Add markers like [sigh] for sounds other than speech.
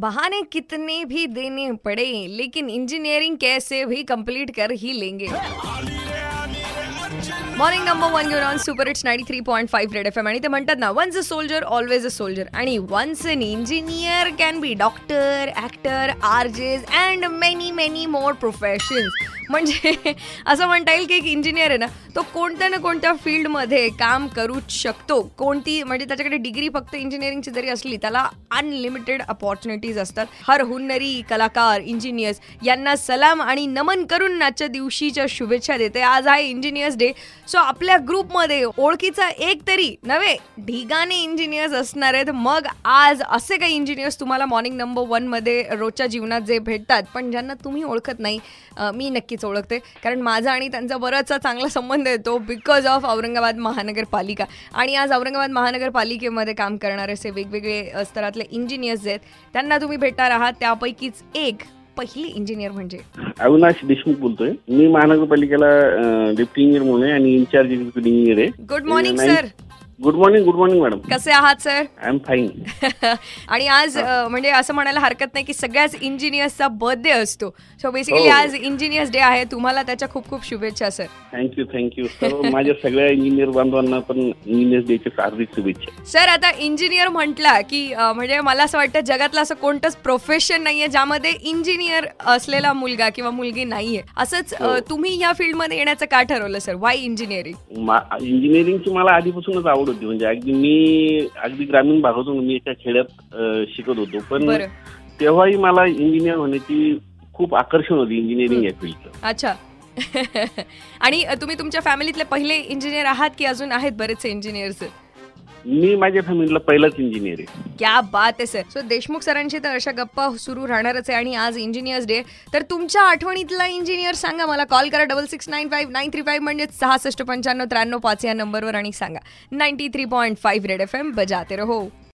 बहाने कितने भी देने पड़े लेकिन इंजीनियरिंग कैसे भी कंप्लीट कर ही लेंगे। मॉर्निंग नंबर वन घेऊन on super hits ninety three point five red F M आणि ते म्हणतात ना once a soldier always a soldier आणि once an engineer can be doctor actor RJs and many many more professions म्हणजे [laughs] असं म्हणता येईल की एक इंजिनियर आहे ना तो कोणत्या ना कोणत्या फील्डमध्ये काम करूच शकतो. कोणती म्हणजे त्याच्याकडे डिग्री फक्त इंजिनिअरिंगची जरी असली त्याला अनलिमिटेड अपॉर्च्युनिटीज असतात. हर हुन्नरी कलाकार इंजिनियर्स यांना सलाम आणि नमन करून आजच्या दिवशीच्या शुभेच्छा देते. आज आहे इंजिनियर्स डे सो आपल्या ग्रुपमध्ये ओळखीचा एक तरी नव्हे ढिगाने इंजिनियर्स असणार आहेत. मग आज असे काही इंजिनियर्स तुम्हाला मॉर्निंग नंबर वनमध्ये रोजच्या जीवनात जे भेटतात पण ज्यांना तुम्ही ओळखत नाही मी नक्कीच ओळखते. कारण माझा आणि त्यांचा बराचसा चांगला संबंध येतो बिकॉज ऑफ औरंगाबाद महानगरपालिका. आणि आज औरंगाबाद महानगरपालिकेमध्ये काम करणारे असे वेगवेगळे स्तरातले इंजिनियर्स आहेत. त्यांना तुम्ही भेटणार आहात. त्यापैकीच एक पहिली इंजिनियर म्हणजे? अविनाश देशमुख बोलतोय. मी महानगरपालिकेला डेप्टी इंजिनियर म्हणून आणि इन्चार्ज इंजिनियर आहे. Good morning. Sir good morning good morning madam कसे आहात सर आय एम फाईन आणि आज म्हणजे असं म्हणायला हरकत नाही की सगळ्याच इंजिनियर्सचा बर्थडे असतो. सो बेसिकली हो. आज इंजिनियर्स डे आहे. तुम्हाला त्याच्या खूप खूप शुभेच्छा सर थँक्यू थँक्यू सर्व माझ्या सगळ्या इंजिनियर बांधवांना पण इंजिनियर्स डेच्या हार्दिक शुभेच्छा. सर आता इंजिनियर म्हटला की म्हणजे मला असं वाटतं जगातलं असं कोणतंच प्रोफेशन नाहीये ज्यामध्ये इंजिनियर असलेला मुलगा किंवा मुलगी नाहीये. असंच हो. तुम्ही या फील्डमध्ये येण्याचं का ठरवलं सर वाय इंजिनिअरिंग इंजिनिअरिंगची मला आधीपासूनच आवड होती म्हणजे अगदी मी अगदी ग्रामीण भागातून मी एका खेड्यात शिकत होतो. पण तेव्हाही मला इंजिनियर होण्याची खूप आकर्षण होती इंजिनिअरिंग या फील्डचं अच्छा. [laughs] आणि तुम्ही तुमच्या फॅमिलीतले पहिले इंजिनियर आहात की अजून आहेत बरेचसे इंजिनियर्स मी माझ्या फॅमिलीला पहिलाच इंजिनियर आहे. क्या बात आहे सर सो देशमुख सरांची तर अशा गप्पा सुरू राहणारच आहे आणि आज इंजिनियर्स डे तर तुमच्या आठवणीतला इंजिनियर सांगा मला. कॉल करा double six nine five nine three five म्हणजे सहासष्ट पंच्याण्णव त्र्याण्णव पाच या नंबरवर आणि सांगा. Ninety three point five red F M बजाते रहो.